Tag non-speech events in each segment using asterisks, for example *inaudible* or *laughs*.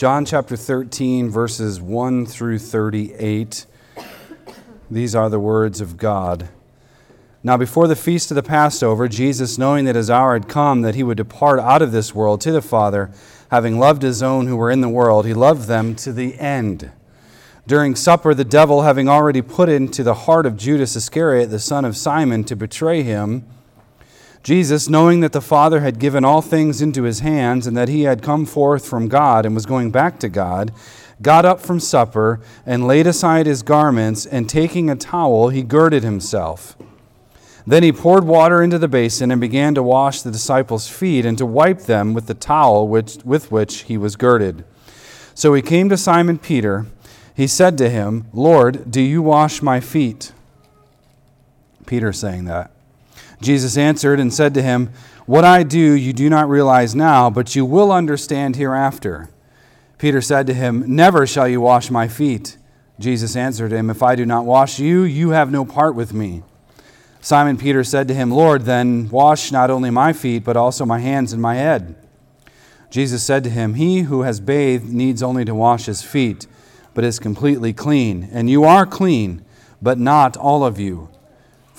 John chapter 13, verses 1 through 38. These are the words of God. Now, before the feast of the Passover, Jesus, knowing that his hour had come, that he would depart out of this world to the Father, having loved his own who were in the world, he loved them to the end. During supper, the devil, having already put into the heart of Judas Iscariot, the son of Simon, to betray him, Jesus, knowing that the Father had given all things into his hands and that he had come forth from God and was going back to God, got up from supper and laid aside his garments, and taking a towel, he girded himself. Then he poured water into the basin and began to wash the disciples' feet and to wipe them with the towel which, with which he was girded. So he came to Simon Peter. He said to him, Lord, do you wash my feet? Peter saying that. Jesus answered and said to him, What I do you do not realize now, but you will understand hereafter. Peter said to him, Never shall you wash my feet. Jesus answered him, If I do not wash you, you have no part with me. Simon Peter said to him, Lord, then wash not only my feet, but also my hands and my head. Jesus said to him, He who has bathed needs only to wash his feet, but is completely clean. And you are clean, but not all of you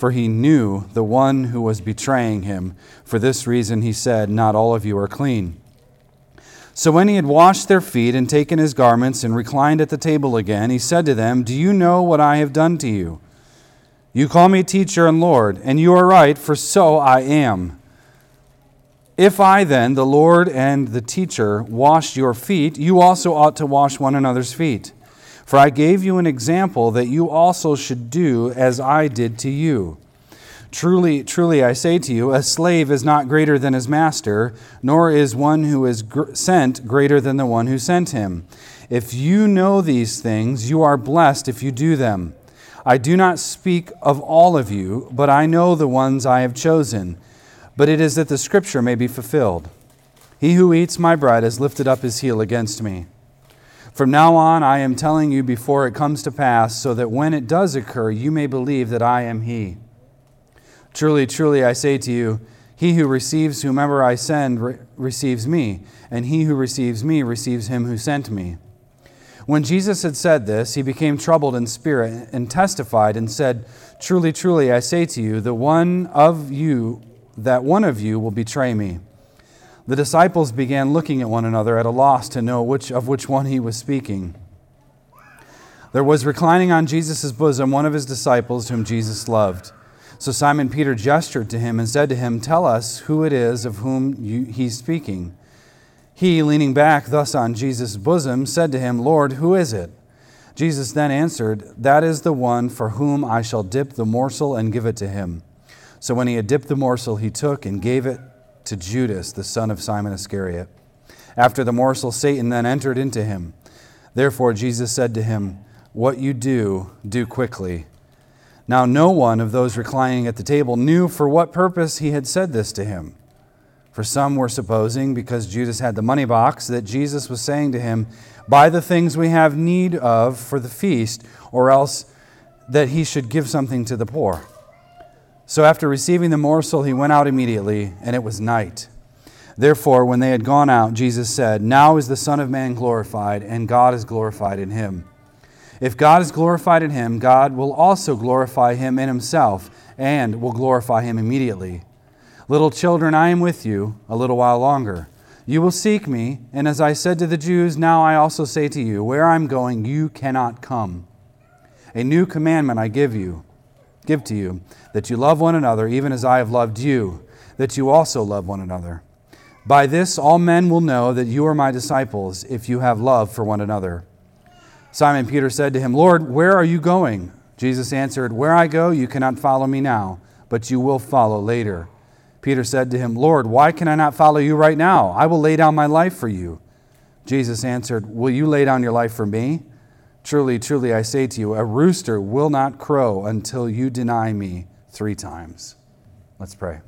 for he knew the one who was betraying him. For this reason he said, Not all of you are clean. So when he had washed their feet and taken his garments and reclined at the table again, he said to them, Do you know what I have done to you? You call me teacher and Lord, and you are right, for so I am. If I then, the Lord and the teacher, washed your feet, you also ought to wash one another's feet. For I gave you an example that you also should do as I did to you. Truly, truly, I say to you, a slave is not greater than his master, nor is one who is gr- sent greater than the one who sent him. If you know these things, you are blessed if you do them. I do not speak of all of you, but I know the ones I have chosen. But it is that the scripture may be fulfilled. He who eats my bread has lifted up his heel against me. From now on, I am telling you before it comes to pass, so that when it does occur, you may believe that I am He. Truly, truly, I say to you, he who receives whomever I send re- receives me, and he who receives me receives him who sent me. When Jesus had said this, he became troubled in spirit and testified and said, Truly, truly, I say to you, the one of you, that one of you will betray me. The disciples began looking at one another at a loss to know which of which one he was speaking. There was reclining on Jesus' bosom one of his disciples whom Jesus loved. So Simon Peter gestured to him and said to him, Tell us who it is of whom you, he's speaking. He, leaning back thus on Jesus' bosom, said to him, Lord, who is it? Jesus then answered, That is the one for whom I shall dip the morsel and give it to him. So when he had dipped the morsel, he took and gave it to Judas, the son of Simon Iscariot. After the morsel, Satan then entered into him. Therefore, Jesus said to him, What you do, do quickly. Now, no one of those reclining at the table knew for what purpose he had said this to him. For some were supposing, because Judas had the money box, that Jesus was saying to him, Buy the things we have need of for the feast, or else that he should give something to the poor. So after receiving the morsel, he went out immediately, and it was night. Therefore, when they had gone out, Jesus said, Now is the Son of Man glorified, and God is glorified in him. If God is glorified in him, God will also glorify him in himself, and will glorify him immediately. Little children, I am with you a little while longer. You will seek me, and as I said to the Jews, now I also say to you, Where I am going, you cannot come. A new commandment I give you give to you, that you love one another, even as I have loved you, that you also love one another. By this all men will know that you are my disciples, if you have love for one another. Simon Peter said to him, Lord, where are you going? Jesus answered, Where I go, you cannot follow me now, but you will follow later. Peter said to him, Lord, why can I not follow you right now? I will lay down my life for you. Jesus answered, Will you lay down your life for me? Truly, truly, I say to you, a rooster will not crow until you deny me three times. Let's pray.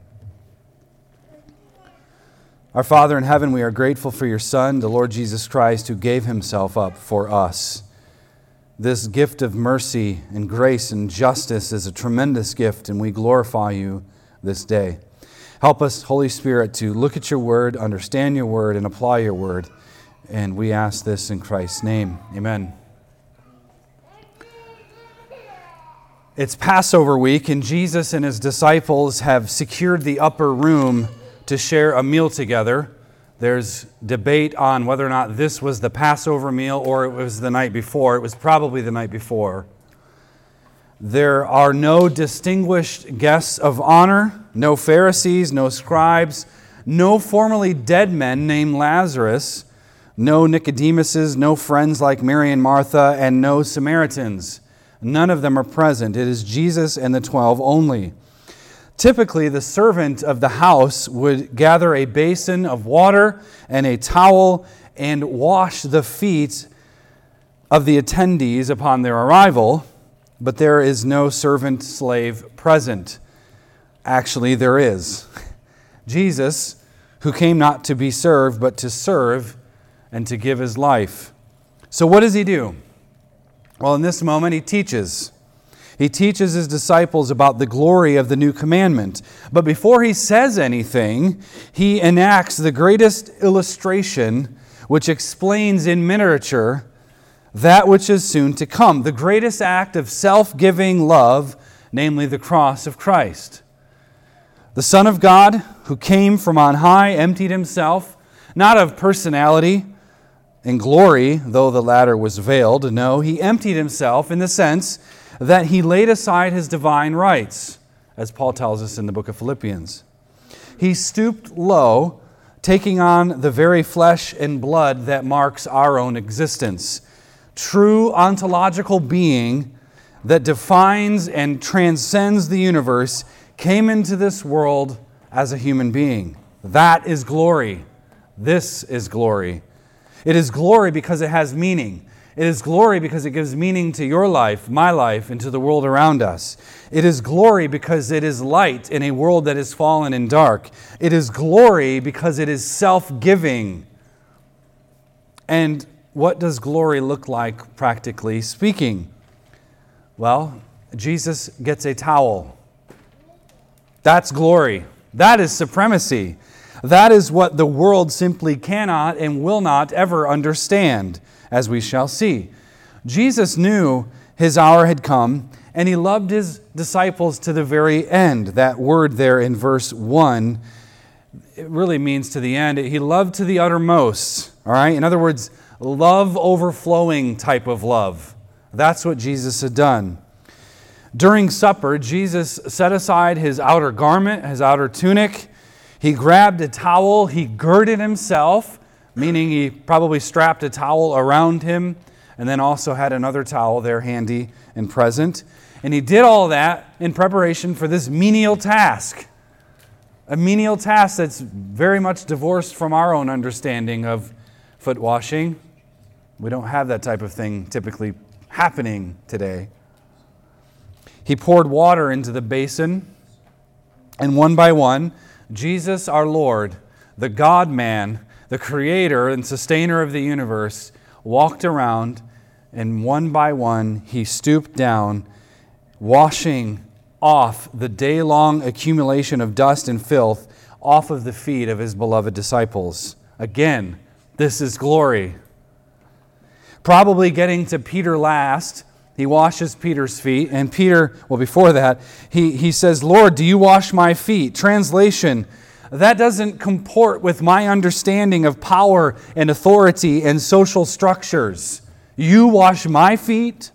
Our Father in heaven, we are grateful for your Son, the Lord Jesus Christ, who gave himself up for us. This gift of mercy and grace and justice is a tremendous gift, and we glorify you this day. Help us, Holy Spirit, to look at your word, understand your word, and apply your word And we ask this in Christ's name. Amen. It's Passover week, and Jesus and his disciples have secured the upper room to share a meal together. There's debate on whether or not this was the Passover meal or it was the night before. It was probably the night before. There are no distinguished guests of honor, no Pharisees, no scribes, no formerly dead men named Lazarus, no Nicodemuses, no friends like Mary and Martha, and no Samaritans. None of them are present. It is Jesus and the twelve only. Typically, the servant of the house would gather a basin of water and a towel and wash the feet of the attendees upon their arrival, but there is no servant slave present. Actually, there is. Jesus, who came not to be served, but to serve and to give his life. So, what does he do? Well, in this moment, he teaches. He teaches his disciples about the glory of the new commandment. But before he says anything, he enacts the greatest illustration which explains in miniature that which is soon to come, the greatest act of self giving love, namely the cross of Christ. The Son of God, who came from on high, emptied himself, not of personality, in glory, though the latter was veiled. No, he emptied himself in the sense that he laid aside his divine rights, as Paul tells us in the book of Philippians. He stooped low, taking on the very flesh and blood that marks our own existence. True ontological being that defines and transcends the universe came into this world as a human being. That is glory. This is glory. It is glory because it has meaning. It is glory because it gives meaning to your life, my life, and to the world around us. It is glory because it is light in a world that is fallen and dark. It is glory because it is self giving. And what does glory look like, practically speaking? Well, Jesus gets a towel. That's glory. That is supremacy. That is what the world simply cannot and will not ever understand, as we shall see. Jesus knew his hour had come, and he loved his disciples to the very end. That word there in verse 1, it really means to the end. He loved to the uttermost, all right? In other words, love overflowing type of love. That's what Jesus had done. During supper, Jesus set aside his outer garment, his outer tunic, he grabbed a towel, he girded himself, meaning he probably strapped a towel around him, and then also had another towel there handy and present. And he did all that in preparation for this menial task. A menial task that's very much divorced from our own understanding of foot washing. We don't have that type of thing typically happening today. He poured water into the basin, and one by one, Jesus, our Lord, the God man, the creator and sustainer of the universe, walked around and one by one he stooped down, washing off the day long accumulation of dust and filth off of the feet of his beloved disciples. Again, this is glory. Probably getting to Peter last, he washes Peter's feet. And Peter, well, before that, he, he says, Lord, do you wash my feet? Translation, that doesn't comport with my understanding of power and authority and social structures. You wash my feet?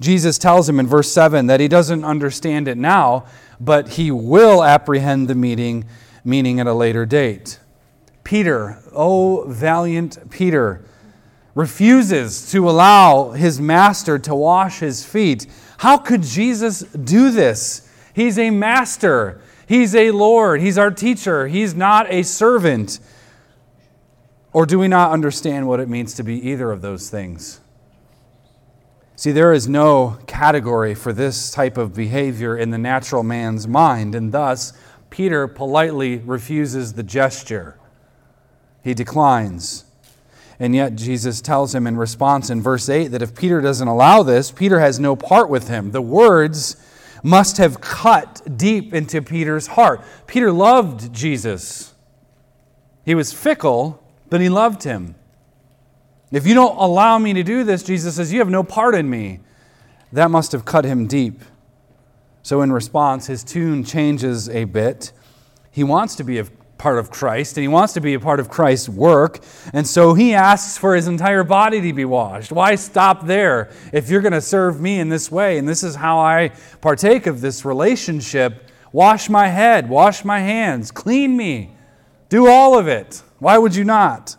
Jesus tells him in verse 7 that he doesn't understand it now, but he will apprehend the meeting, meaning at a later date. Peter, oh valiant Peter, refuses to allow his master to wash his feet. How could Jesus do this? He's a master, he's a Lord, he's our teacher, he's not a servant. Or do we not understand what it means to be either of those things? See, there is no category for this type of behavior in the natural man's mind, and thus Peter politely refuses the gesture. He declines. And yet, Jesus tells him in response in verse 8 that if Peter doesn't allow this, Peter has no part with him. The words must have cut deep into Peter's heart. Peter loved Jesus. He was fickle, but he loved him. If you don't allow me to do this, Jesus says, you have no part in me. That must have cut him deep. So, in response, his tune changes a bit. He wants to be a part of Christ and he wants to be a part of Christ's work. And so he asks for his entire body to be washed. Why stop there if you're going to serve me in this way? And this is how I partake of this relationship. Wash my head, wash my hands, clean me, do all of it. Why would you not?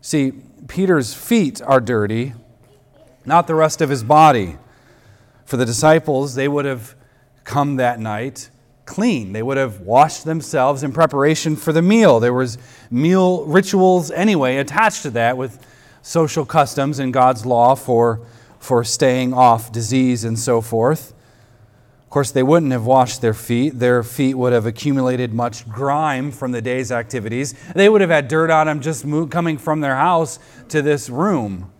See, Peter's feet are dirty, not the rest of his body. For the disciples, they would have come that night clean. They would have washed themselves in preparation for the meal. There was meal rituals anyway attached to that with social customs and God's law for, for staying off disease and so forth. Of course, they wouldn't have washed their feet. Their feet would have accumulated much grime from the day's activities. They would have had dirt on them just coming from their house to this room.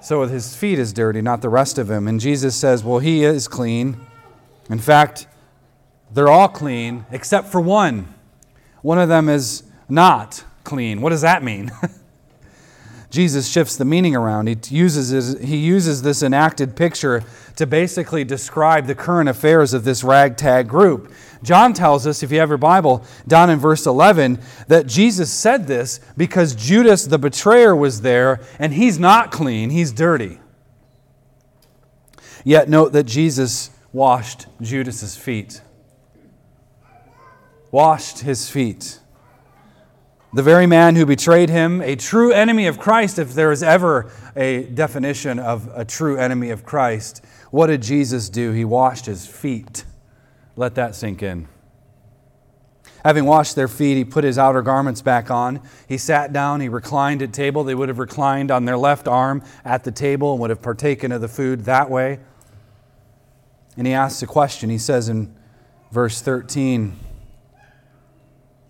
So his feet is dirty, not the rest of him. And Jesus says, Well, he is clean. In fact, they're all clean except for one. One of them is not clean. What does that mean? *laughs* Jesus shifts the meaning around. He uses, he uses this enacted picture to basically describe the current affairs of this ragtag group. John tells us, if you have your Bible, down in verse 11, that Jesus said this because Judas the betrayer was there and he's not clean, he's dirty. Yet note that Jesus washed Judas's feet. Washed his feet. The very man who betrayed him, a true enemy of Christ, if there is ever a definition of a true enemy of Christ, what did Jesus do? He washed his feet. Let that sink in. Having washed their feet, he put his outer garments back on. He sat down, he reclined at table. They would have reclined on their left arm at the table and would have partaken of the food that way. And he asks a question. He says in verse 13,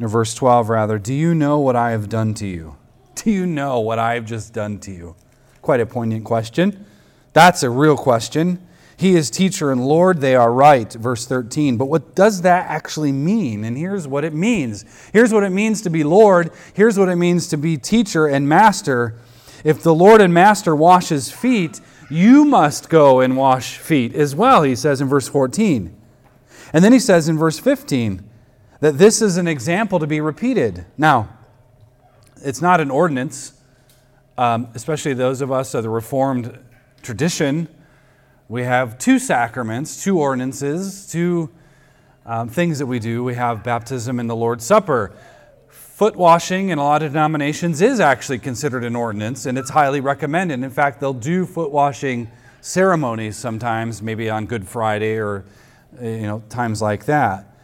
or verse 12 rather, Do you know what I have done to you? *laughs* Do you know what I have just done to you? Quite a poignant question. That's a real question. He is teacher and Lord, they are right, verse 13. But what does that actually mean? And here's what it means. Here's what it means to be Lord. Here's what it means to be teacher and master. If the Lord and master washes feet, you must go and wash feet as well, he says in verse 14. And then he says in verse 15 that this is an example to be repeated. Now, it's not an ordinance, um, especially those of us of the Reformed tradition we have two sacraments, two ordinances, two um, things that we do. We have baptism and the Lord's Supper. Foot washing in a lot of denominations is actually considered an ordinance, and it's highly recommended. In fact, they'll do foot washing ceremonies sometimes, maybe on Good Friday or you know times like that.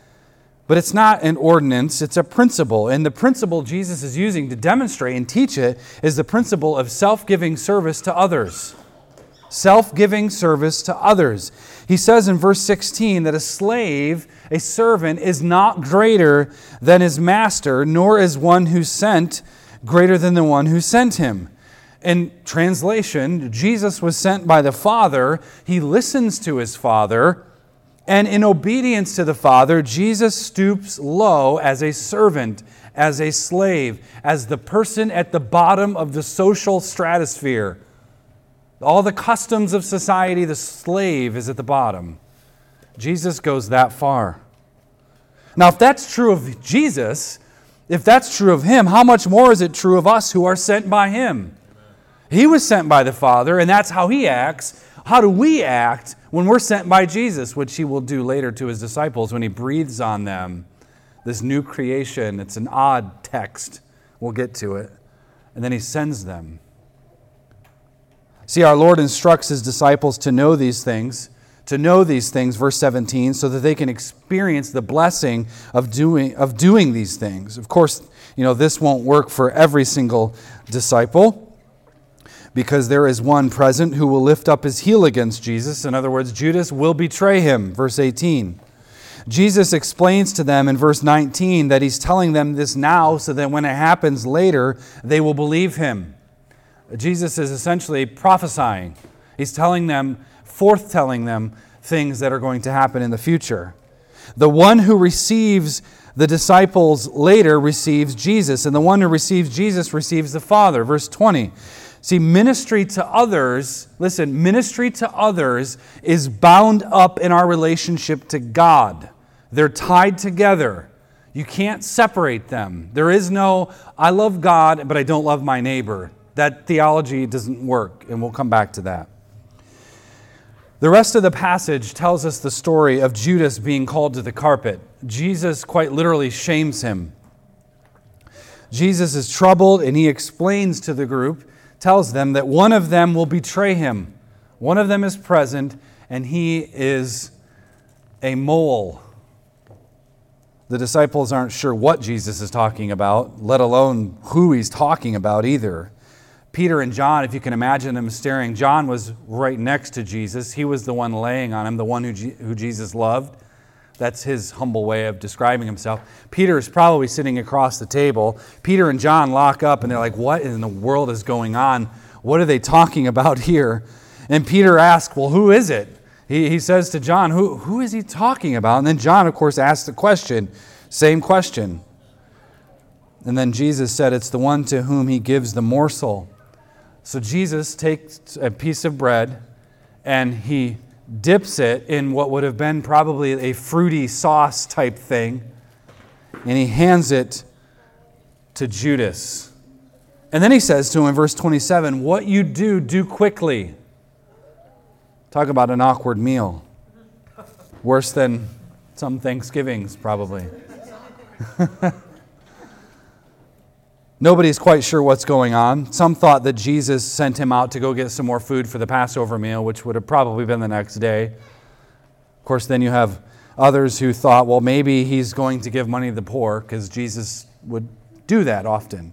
But it's not an ordinance, it's a principle. And the principle Jesus is using to demonstrate and teach it is the principle of self giving service to others self giving service to others. He says in verse 16 that a slave, a servant, is not greater than his master, nor is one who sent greater than the one who sent him. In translation, Jesus was sent by the Father. He listens to his Father. And in obedience to the Father, Jesus stoops low as a servant, as a slave, as the person at the bottom of the social stratosphere all the customs of society, the slave is at the bottom. Jesus goes that far. Now, if that's true of Jesus, if that's true of him, how much more is it true of us who are sent by him? He was sent by the Father, and that's how he acts. How do we act when we're sent by Jesus, which he will do later to his disciples when he breathes on them? This new creation, it's an odd text. We'll get to it. And then he sends them. See, our Lord instructs his disciples to know these things, to know these things, verse 17, so that they can experience the blessing of doing, of doing these things. Of course, you know, this won't work for every single disciple because there is one present who will lift up his heel against Jesus. In other words, Judas will betray him, verse 18. Jesus explains to them in verse 19 that he's telling them this now so that when it happens later, they will believe him. Jesus is essentially prophesying. He's telling them, forth telling them things that are going to happen in the future. The one who receives the disciples later receives Jesus, and the one who receives Jesus receives the Father. Verse 20. See, ministry to others, listen, ministry to others is bound up in our relationship to God. They're tied together. You can't separate them. There is no, I love God, but I don't love my neighbor. That theology doesn't work, and we'll come back to that. The rest of the passage tells us the story of Judas being called to the carpet. Jesus quite literally shames him. Jesus is troubled, and he explains to the group tells them that one of them will betray him. One of them is present, and he is a mole. The disciples aren't sure what Jesus is talking about, let alone who he's talking about either. Peter and John, if you can imagine them staring, John was right next to Jesus. He was the one laying on him, the one who, who Jesus loved. That's his humble way of describing himself. Peter is probably sitting across the table. Peter and John lock up and they're like, What in the world is going on? What are they talking about here? And Peter asks, Well, who is it? He, he says to John, who, who is he talking about? And then John, of course, asks the question, same question. And then Jesus said, It's the one to whom he gives the morsel. So Jesus takes a piece of bread and he dips it in what would have been probably a fruity sauce type thing, and he hands it to Judas. And then he says to him in verse 27 What you do, do quickly. Talk about an awkward meal. Worse than some Thanksgivings, probably. *laughs* Nobody's quite sure what's going on. Some thought that Jesus sent him out to go get some more food for the Passover meal, which would have probably been the next day. Of course, then you have others who thought, well, maybe he's going to give money to the poor, because Jesus would do that often.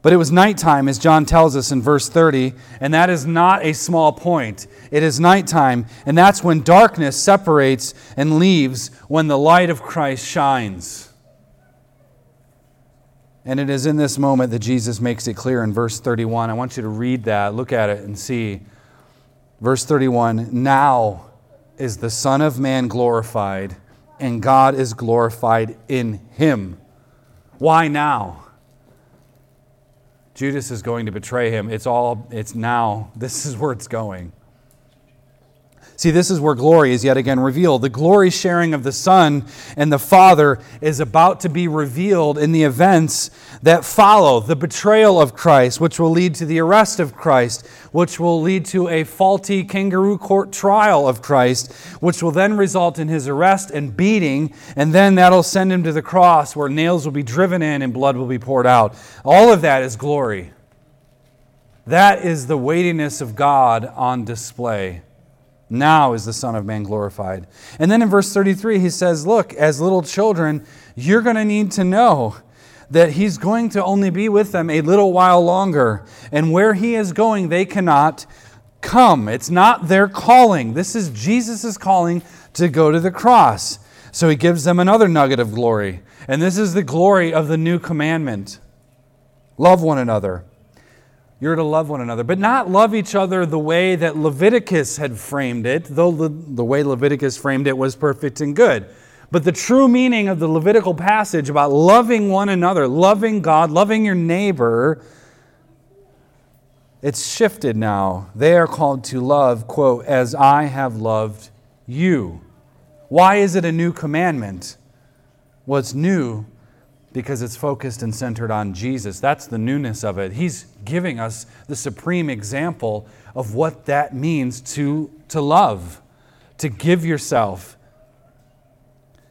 But it was nighttime, as John tells us in verse 30, and that is not a small point. It is nighttime, and that's when darkness separates and leaves when the light of Christ shines. And it is in this moment that Jesus makes it clear in verse 31. I want you to read that, look at it, and see. Verse 31 Now is the Son of Man glorified, and God is glorified in him. Why now? Judas is going to betray him. It's all, it's now. *laughs* This is where it's going. See, this is where glory is yet again revealed. The glory sharing of the Son and the Father is about to be revealed in the events that follow the betrayal of Christ, which will lead to the arrest of Christ, which will lead to a faulty kangaroo court trial of Christ, which will then result in his arrest and beating, and then that'll send him to the cross where nails will be driven in and blood will be poured out. All of that is glory. That is the weightiness of God on display. Now is the Son of Man glorified. And then in verse 33, he says, Look, as little children, you're going to need to know that he's going to only be with them a little while longer. And where he is going, they cannot come. It's not their calling. This is Jesus' calling to go to the cross. So he gives them another nugget of glory. And this is the glory of the new commandment love one another. You're to love one another, but not love each other the way that Leviticus had framed it, though the, the way Leviticus framed it was perfect and good. But the true meaning of the Levitical passage about loving one another, loving God, loving your neighbor, it's shifted now. They are called to love, quote, as I have loved you. Why is it a new commandment? What's new because it's focused and centered on Jesus. That's the newness of it. He's giving us the supreme example of what that means to, to love, to give yourself.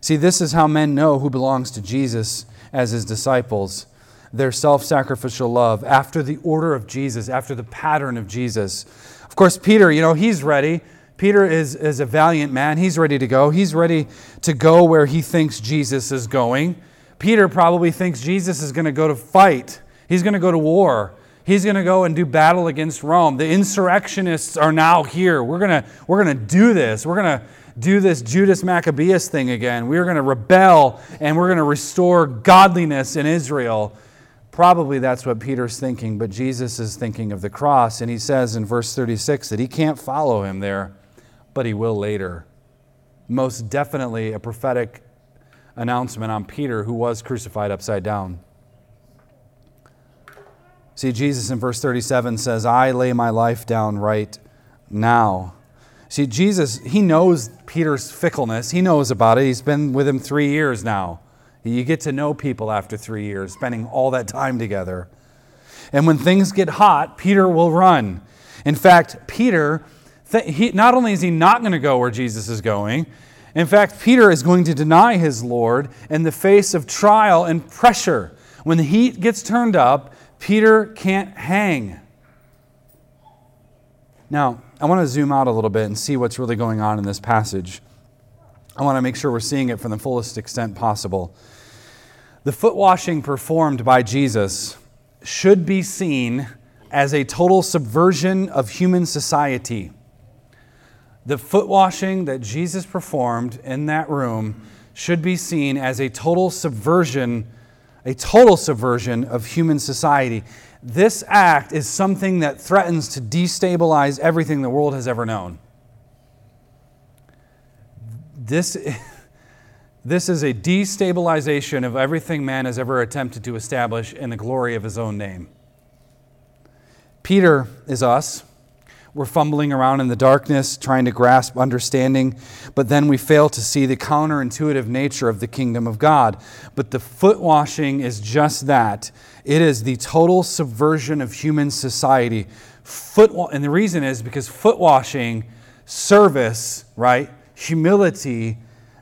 See, this is how men know who belongs to Jesus as his disciples their self sacrificial love after the order of Jesus, after the pattern of Jesus. Of course, Peter, you know, he's ready. Peter is, is a valiant man. He's ready to go. He's ready to go where he thinks Jesus is going. Peter probably thinks Jesus is going to go to fight, he's going to go to war. He's going to go and do battle against Rome. The insurrectionists are now here. We're going to, we're going to do this. We're going to do this Judas Maccabeus thing again. We're going to rebel and we're going to restore godliness in Israel. Probably that's what Peter's thinking, but Jesus is thinking of the cross. And he says in verse 36 that he can't follow him there, but he will later. most definitely a prophetic announcement on Peter, who was crucified upside down. See, Jesus in verse 37 says, I lay my life down right now. See, Jesus, he knows Peter's fickleness. He knows about it. He's been with him three years now. You get to know people after three years, spending all that time together. And when things get hot, Peter will run. In fact, Peter, he, not only is he not going to go where Jesus is going, in fact, Peter is going to deny his Lord in the face of trial and pressure. When the heat gets turned up, Peter can't hang. Now, I want to zoom out a little bit and see what's really going on in this passage. I want to make sure we're seeing it from the fullest extent possible. The foot washing performed by Jesus should be seen as a total subversion of human society. The foot washing that Jesus performed in that room should be seen as a total subversion, a total subversion of human society. This act is something that threatens to destabilize everything the world has ever known. This, *laughs* this is a destabilization of everything man has ever attempted to establish in the glory of his own name. Peter is us. We're fumbling around in the darkness, trying to grasp understanding, but then we fail to see the counterintuitive nature of the kingdom of God. But the foot washing is just that it is the total subversion of human society. Foot, and the reason is because foot washing, service, right, humility,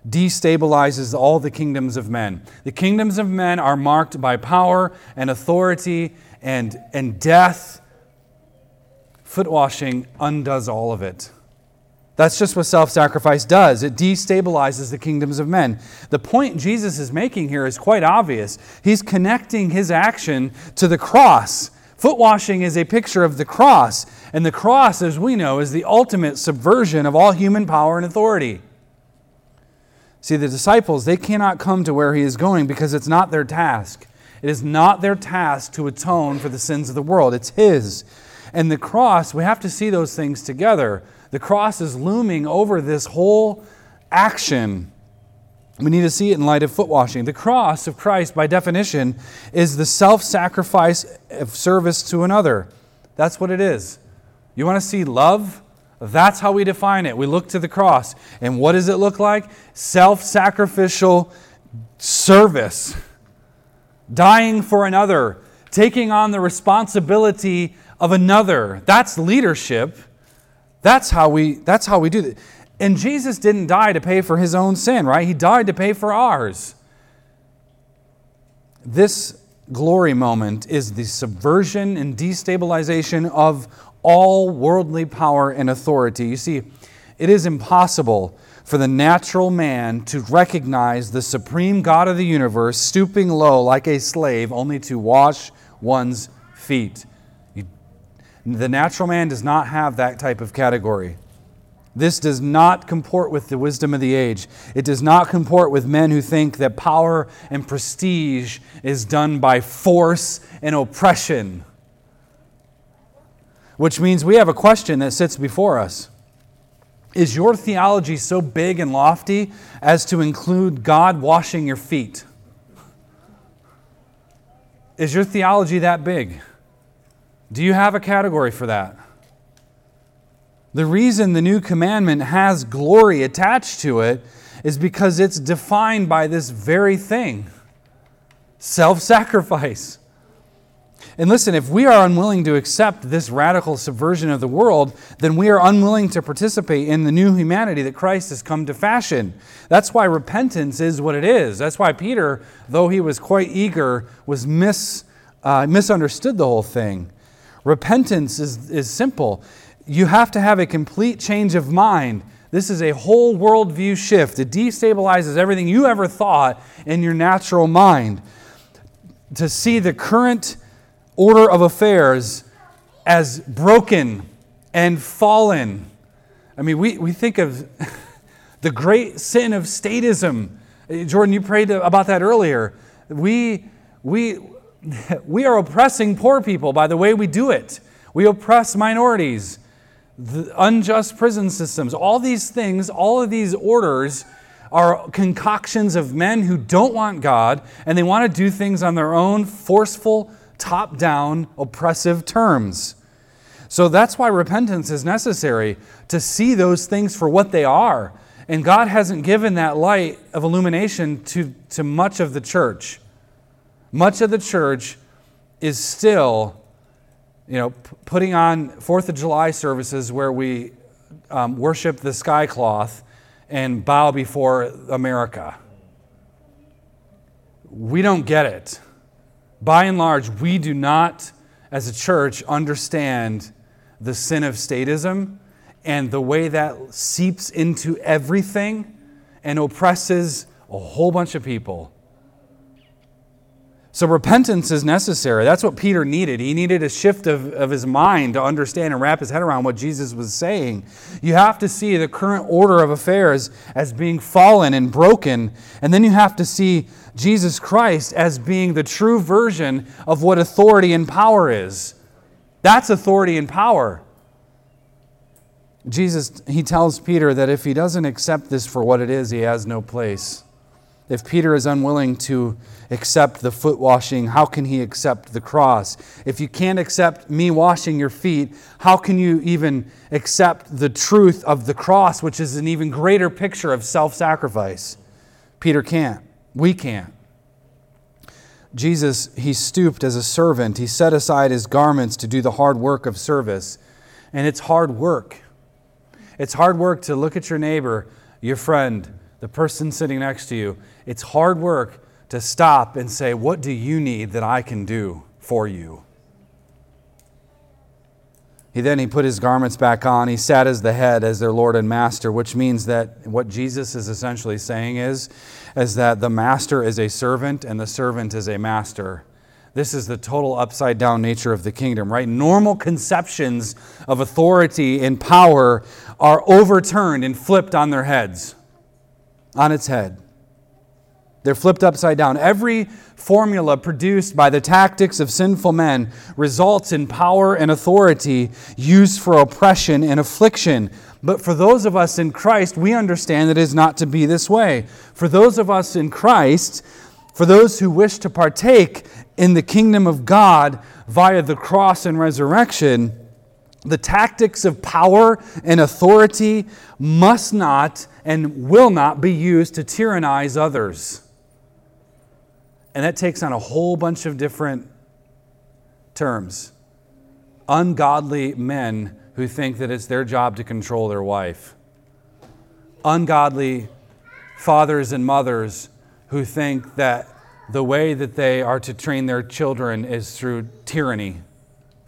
destabilizes all the kingdoms of men. The kingdoms of men are marked by power and authority and, and death foot washing undoes all of it. That's just what self sacrifice does. It destabilizes the kingdoms of men. The point Jesus is making here is quite obvious. He's connecting his action to the cross. Foot washing is a picture of the cross, and the cross, as we know, is the ultimate subversion of all human power and authority. See, the disciples, they cannot come to where he is going because it's not their task. It is not their task to atone for the sins of the world, it's his. And the cross, we have to see those things together. The cross is looming over this whole action. We need to see it in light of foot washing. The cross of Christ, by definition, is the self sacrifice of service to another. That's what it is. You want to see love? That's how we define it. We look to the cross. And what does it look like? Self sacrificial service, dying for another, taking on the responsibility of another. That's leadership. That's how we, that's how we do it. And Jesus didn't die to pay for his own sin, right? He died to pay for ours. This glory moment is the subversion and destabilization of all worldly power and authority. You see, it is impossible for the natural man to recognize the supreme God of the universe stooping low like a slave only to wash one's feet. The natural man does not have that type of category. This does not comport with the wisdom of the age. It does not comport with men who think that power and prestige is done by force and oppression. Which means we have a question that sits before us. Is your theology so big and lofty as to include God washing your feet? Is your theology that big? Do you have a category for that? The reason the new commandment has glory attached to it is because it's defined by this very thing self sacrifice. And listen, if we are unwilling to accept this radical subversion of the world, then we are unwilling to participate in the new humanity that Christ has come to fashion. That's why repentance is what it is. That's why Peter, though he was quite eager, was mis, uh, misunderstood the whole thing. Repentance is, is simple. You have to have a complete change of mind. This is a whole worldview shift. It destabilizes everything you ever thought in your natural mind. To see the current order of affairs as broken and fallen. I mean, we, we think of *laughs* the great sin of statism. Jordan, you prayed about that earlier. We, we, we are oppressing poor people by the way we do it. We oppress minorities. unjust prison systems, all these things, all of these orders are concoctions of men who don't want God and they want to do things on their own forceful, top down, oppressive terms. So that's why repentance is necessary to see those things for what they are. And God hasn't given that light of illumination to, to much of the church. Much of the church is still, you know, p- putting on Fourth of July services where we um, worship the sky cloth and bow before America. We don't get it. By and large, we do not, as a church, understand the sin of statism and the way that seeps into everything and oppresses a whole bunch of people. So repentance is necessary. That's what Peter needed. He needed a shift of, of his mind to understand and wrap his head around what Jesus was saying. You have to see the current order of affairs as being fallen and broken, and then you have to see Jesus Christ as being the true version of what authority and power is. That's authority and power. Jesus, he tells Peter that if he doesn't accept this for what it is, he has no place. If Peter is unwilling to accept the foot washing, how can he accept the cross? If you can't accept me washing your feet, how can you even accept the truth of the cross, which is an even greater picture of self sacrifice? Peter can't. We can't. Jesus, he stooped as a servant. He set aside his garments to do the hard work of service. And it's hard work. It's hard work to look at your neighbor, your friend, the person sitting next to you. It's hard work to stop and say, What do you need that I can do for you? He then he put his garments back on. He sat as the head, as their Lord and Master, which means that what Jesus is essentially saying is, is that the master is a servant and the servant is a master. This is the total upside down nature of the kingdom, right? Normal conceptions of authority and power are overturned and flipped on their heads, on its head. They're flipped upside down. Every formula produced by the tactics of sinful men results in power and authority used for oppression and affliction. But for those of us in Christ, we understand that it is not to be this way. For those of us in Christ, for those who wish to partake in the kingdom of God via the cross and resurrection, the tactics of power and authority must not and will not be used to tyrannize others. And that takes on a whole bunch of different terms. Ungodly men who think that it's their job to control their wife. Ungodly fathers and mothers who think that the way that they are to train their children is through tyranny.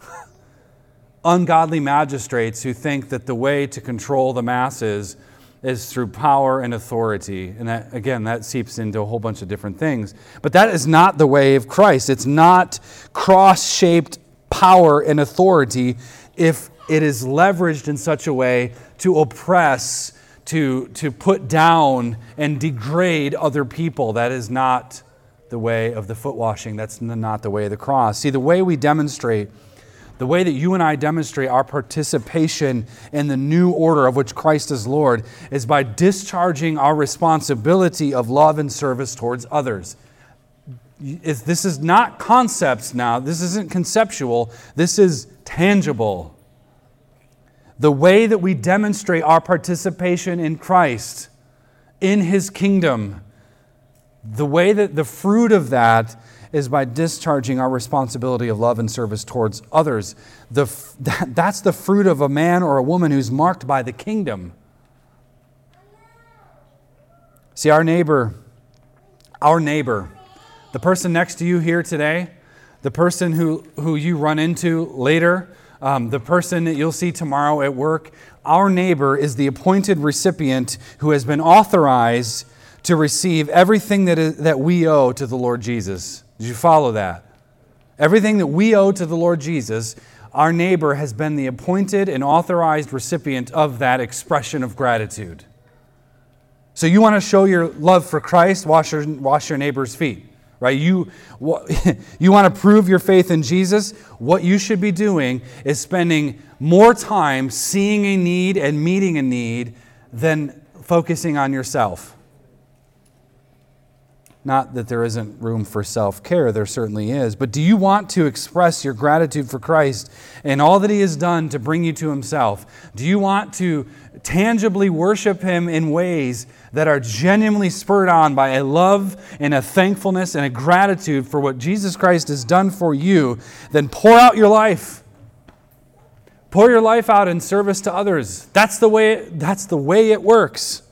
*laughs* Ungodly magistrates who think that the way to control the masses is through power and authority. And that, again, that seeps into a whole bunch of different things. But that is not the way of Christ. It's not cross shaped power and authority if it is leveraged in such a way to oppress, to, to put down, and degrade other people. That is not the way of the foot washing. That's not the way of the cross. See, the way we demonstrate the way that you and I demonstrate our participation in the new order of which Christ is Lord is by discharging our responsibility of love and service towards others. This is not concepts now, this isn't conceptual, this is tangible. The way that we demonstrate our participation in Christ, in His kingdom, the way that the fruit of that is by discharging our responsibility of love and service towards others. The, *laughs* that, that's the fruit of a man or a woman who's marked by the kingdom. See, our neighbor, our neighbor, the person next to you here today, the person who, who you run into later, um, the person that you'll see tomorrow at work, our neighbor is the appointed recipient who has been authorized to receive everything that, is, that we owe to the Lord Jesus. Did you follow that? Everything that we owe to the Lord Jesus, our neighbor has been the appointed and authorized recipient of that expression of gratitude. So you want to show your love for Christ, wash your, wash your neighbor's feet, right? You, *laughs* you want to prove your faith in Jesus? What you should be doing is spending more time seeing a need and meeting a need than focusing on yourself. Not that there isn't room for self care, there certainly is. But do you want to express your gratitude for Christ and all that He has done to bring you to Himself? Do you want to tangibly worship Him in ways that are genuinely spurred on by a love and a thankfulness and a gratitude for what Jesus Christ has done for you? Then pour out your life. Pour your life out in service to others. That's the way, that's the way it works.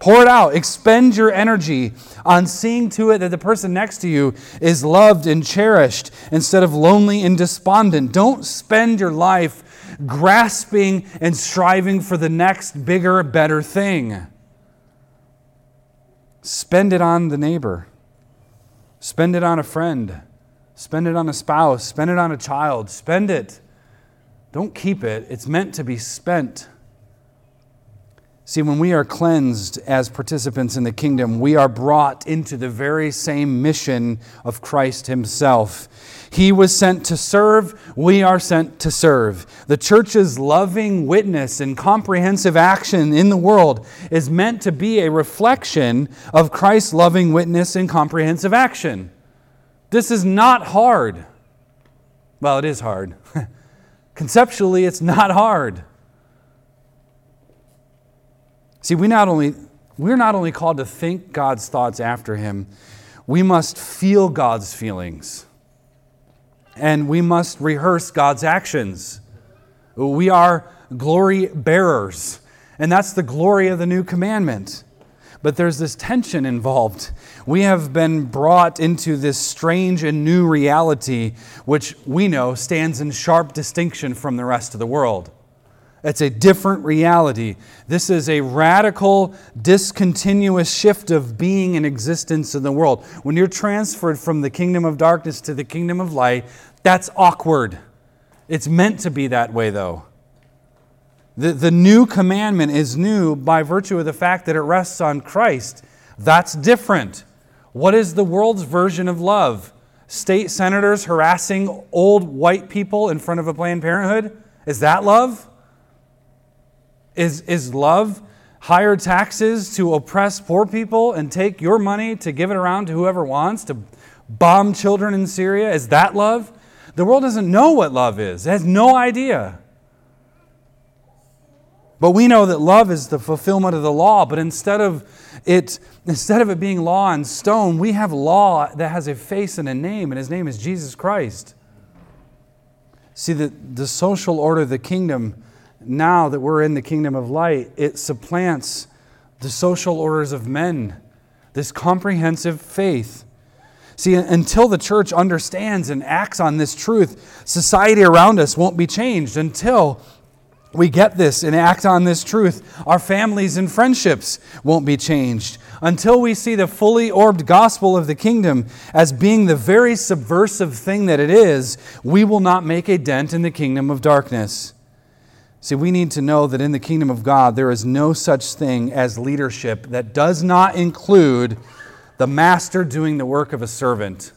Pour it out. Expend your energy on seeing to it that the person next to you is loved and cherished instead of lonely and despondent. Don't spend your life grasping and striving for the next bigger, better thing. Spend it on the neighbor. Spend it on a friend. Spend it on a spouse. Spend it on a child. Spend it. Don't keep it. It's meant to be spent. See, when we are cleansed as participants in the kingdom, we are brought into the very same mission of Christ Himself. He was sent to serve, we are sent to serve. The church's loving witness and comprehensive action in the world is meant to be a reflection of Christ's loving witness and comprehensive action. This is not hard. Well, it is hard. *laughs* Conceptually, it's not hard. See, we not only, we're not only called to think God's thoughts after Him, we must feel God's feelings. And we must rehearse God's actions. We are glory bearers. And that's the glory of the new commandment. But there's this tension involved. We have been brought into this strange and new reality, which we know stands in sharp distinction from the rest of the world. It's a different reality. This is a radical, discontinuous shift of being and existence in the world. When you're transferred from the kingdom of darkness to the kingdom of light, that's awkward. It's meant to be that way, though. The, the new commandment is new by virtue of the fact that it rests on Christ. That's different. What is the world's version of love? State senators harassing old white people in front of a Planned Parenthood? Is that love? Is, is love higher taxes to oppress poor people and take your money to give it around to whoever wants, to bomb children in Syria? Is that love? The world doesn't know what love is, it has no idea. But we know that love is the fulfillment of the law, but instead of it instead of it being law and stone, we have law that has a face and a name, and his name is Jesus Christ. See, the, the social order of the kingdom now that we're in the kingdom of light, it supplants the social orders of men, this comprehensive faith. See, until the church understands and acts on this truth, society around us won't be changed. Until we get this and act on this truth, our families and friendships won't be changed. Until we see the fully orbed gospel of the kingdom as being the very subversive thing that it is, we will not make a dent in the kingdom of darkness. See, we need to know that in the kingdom of God, there is no such thing as leadership that does not include the master doing the work of a servant.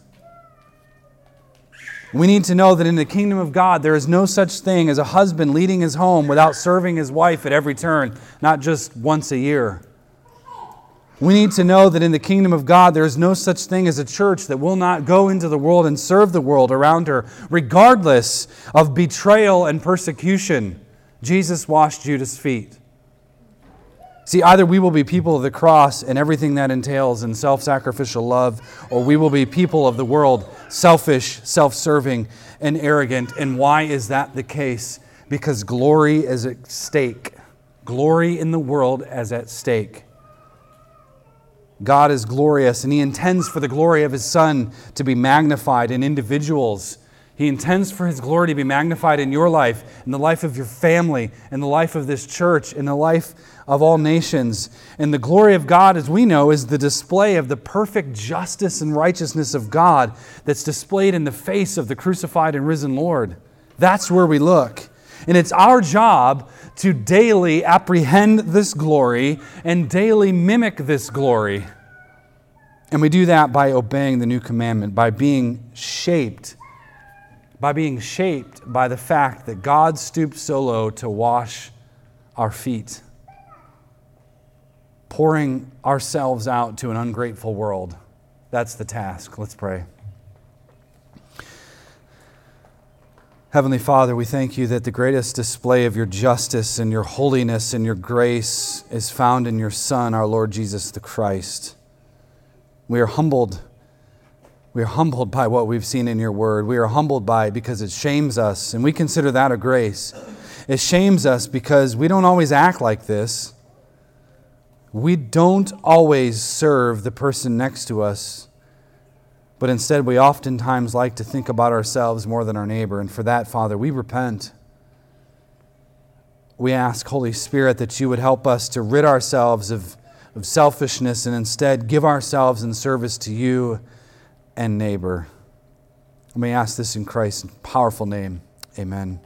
We need to know that in the kingdom of God, there is no such thing as a husband leading his home without serving his wife at every turn, not just once a year. We need to know that in the kingdom of God, there is no such thing as a church that will not go into the world and serve the world around her, regardless of betrayal and persecution. Jesus washed Judas' feet. See, either we will be people of the cross and everything that entails in self sacrificial love, or we will be people of the world, selfish, self serving, and arrogant. And why is that the case? Because glory is at stake. Glory in the world is at stake. God is glorious, and He intends for the glory of His Son to be magnified in individuals he intends for His glory to be magnified in your life, in the life of your family, in the life of this church, in the life of all nations. And the glory of God, as we know, is the display of the perfect justice and righteousness of God that's displayed in the face of the crucified and risen Lord. That's where we look. And it's our job to daily apprehend this glory and daily mimic this glory. And we do that by obeying the new commandment, by being shaped, by being shaped by the fact that God stooped so low to wash our feet, pouring ourselves out to an ungrateful world. That's the task. Let's pray. Heavenly Father, we thank you that the greatest display of your justice and your holiness and your grace is found in your Son, our Lord Jesus the Christ. We are humbled. We are humbled by what we've seen in your word. We are humbled by it because it shames us, and we consider that a grace. It shames us because we don't always act like this. We don't always serve the person next to us but instead, we oftentimes like to think about ourselves more than our neighbor. And for that, Father, we repent. We ask, Holy Spirit, that you would help us to rid ourselves of, of selfishness and instead give ourselves in service to you and neighbor. We ask this in Christ's powerful name. Amen.